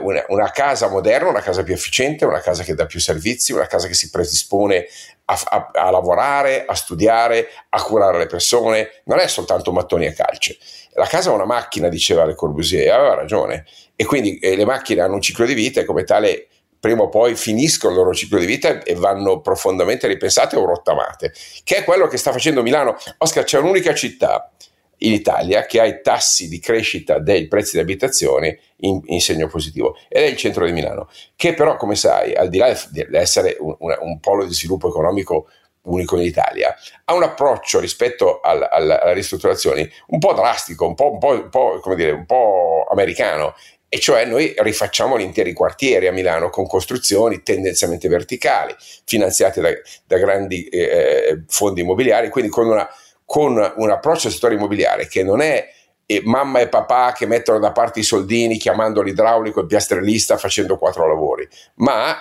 Una, una, casa moderna, una casa più efficiente, una casa che dà più servizi, una casa che si predispone a, a, a lavorare, a studiare, a curare le persone, non è soltanto mattoni e calce. La casa è una macchina, diceva Le Corbusier, aveva ragione. E quindi eh, le macchine hanno un ciclo di vita e come tale prima o poi finiscono il loro ciclo di vita e vanno profondamente ripensate o rottamate, che è quello che sta facendo Milano. Oscar, c'è un'unica città in Italia che ha i tassi di crescita dei prezzi di abitazione in, in, segno positivo. Ed è il centro di Milano, che però, come sai, al di là di essere un, un, polo di sviluppo economico unico in Italia, ha un approccio rispetto al, al, alla ristrutturazione un po' drastico, un po', un po', un po', come dire, un po' americano, e cioè noi rifacciamo gli interi quartieri a Milano con costruzioni tendenzialmente verticali, finanziate da, da grandi eh, fondi immobiliari, quindi con, una, con un approccio al settore immobiliare che non è e mamma e papà che mettono da parte i soldini chiamando l'idraulico e piastrellista facendo quattro lavori, ma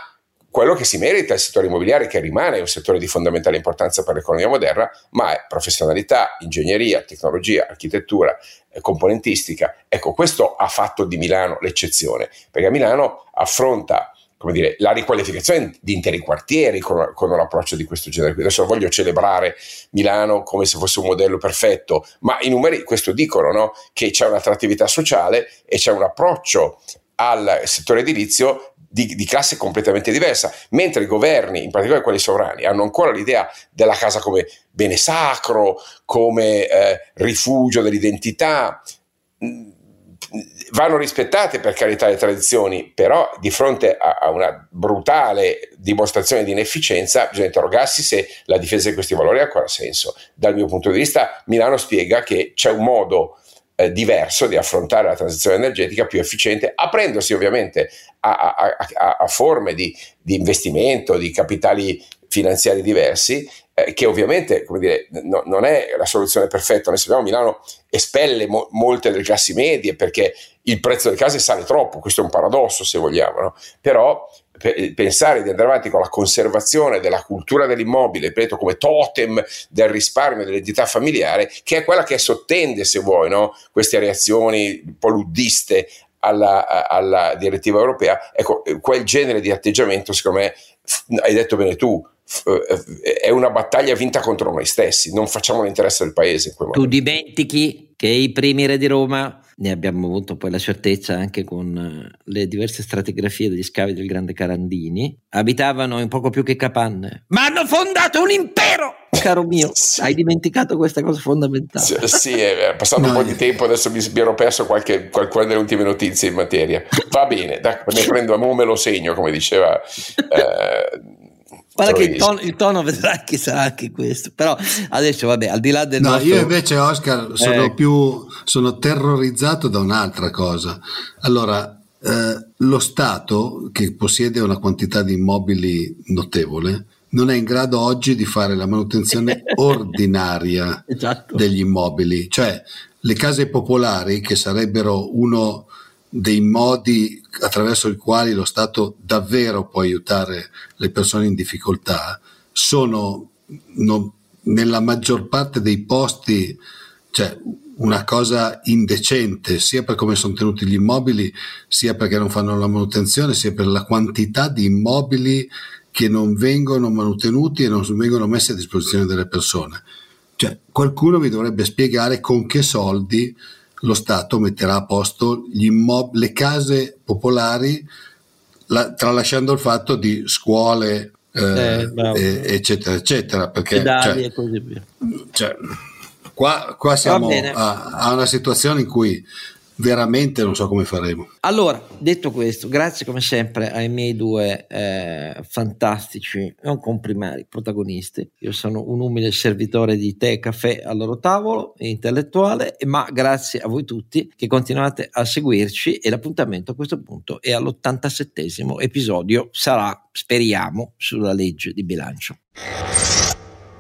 quello che si merita è il settore immobiliare che rimane un settore di fondamentale importanza per l'economia moderna, ma è professionalità, ingegneria, tecnologia, architettura, eh, componentistica. Ecco, questo ha fatto di Milano l'eccezione, perché Milano affronta come dire, la riqualificazione di interi quartieri con, con, un approccio di questo genere. Adesso non voglio celebrare Milano come se fosse un modello perfetto, ma i numeri questo dicono, no? che c'è un'attrattività sociale e c'è un approccio al settore edilizio di, di, classe completamente diversa, mentre i governi, in particolare quelli sovrani, hanno ancora l'idea della casa come bene sacro, come eh, rifugio dell'identità. Vanno rispettate per carità le tradizioni, però di fronte a, a una brutale dimostrazione di inefficienza bisogna interrogarsi se la difesa di questi valori ha ancora senso. Dal mio punto di vista Milano spiega che c'è un modo eh, diverso di affrontare la transizione energetica più efficiente, aprendosi ovviamente a, a, a, forme di, di, investimento, di capitali finanziari diversi, eh, che ovviamente dire, no, non è la soluzione perfetta. Noi sappiamo che Milano espelle mo- molte delle classi medie perché il prezzo delle case sale troppo, questo è un paradosso se vogliamo, no? però pensare di andare avanti con la conservazione della cultura dell'immobile, ripeto, come totem del risparmio dell'entità familiare, che è quella che sottende, se vuoi, no? queste reazioni un po' luddiste alla, alla, direttiva europea. Ecco, quel genere di atteggiamento, secondo me, hai detto bene tu, è una battaglia vinta contro noi stessi, non facciamo l'interesse del paese. tu dimentichi che i primi re di Roma ne abbiamo avuto poi la certezza anche con eh, le diverse stratigrafie degli scavi del grande Carandini, abitavano in poco più che capanne, ma hanno fondato un impero! Caro mio, sì. hai dimenticato questa cosa fondamentale. Sì, sì è passato un po' di tempo, adesso mi, mi ero perso qualche, qualcuna delle ultime notizie in materia. Va bene, da, ne prendo, me lo segno, come diceva eh, Guarda che il tono, il tono, vedrai che sarà anche questo, però adesso vabbè, al di là del... No, nostro... io invece Oscar sono eh. più, sono terrorizzato da un'altra cosa. Allora, eh, lo Stato, che possiede una quantità di immobili notevole, non è in grado oggi di fare la manutenzione ordinaria esatto. degli immobili, cioè le case popolari, che sarebbero uno dei modi attraverso i quali lo Stato davvero può aiutare le persone in difficoltà sono non, nella maggior parte dei posti, cioè una cosa indecente, sia per come sono tenuti gli immobili, sia perché non fanno la manutenzione, sia per la quantità di immobili che non vengono mantenuti e non vengono messi a disposizione delle persone. Cioè, qualcuno mi dovrebbe spiegare con che soldi lo Stato metterà a posto immob- le case popolari, la- tralasciando il fatto di scuole, eh, eh, eccetera, eccetera. Perché, cioè, e così via. Cioè, qua, qua siamo a, a una situazione in cui veramente non so come faremo. Allora, detto questo, grazie come sempre ai miei due eh, fantastici, non comprimari, protagonisti. Io sono un umile servitore di tè e caffè al loro tavolo, intellettuale, ma grazie a voi tutti che continuate a seguirci e l'appuntamento a questo punto è all'87 episodio, sarà, speriamo, sulla legge di bilancio.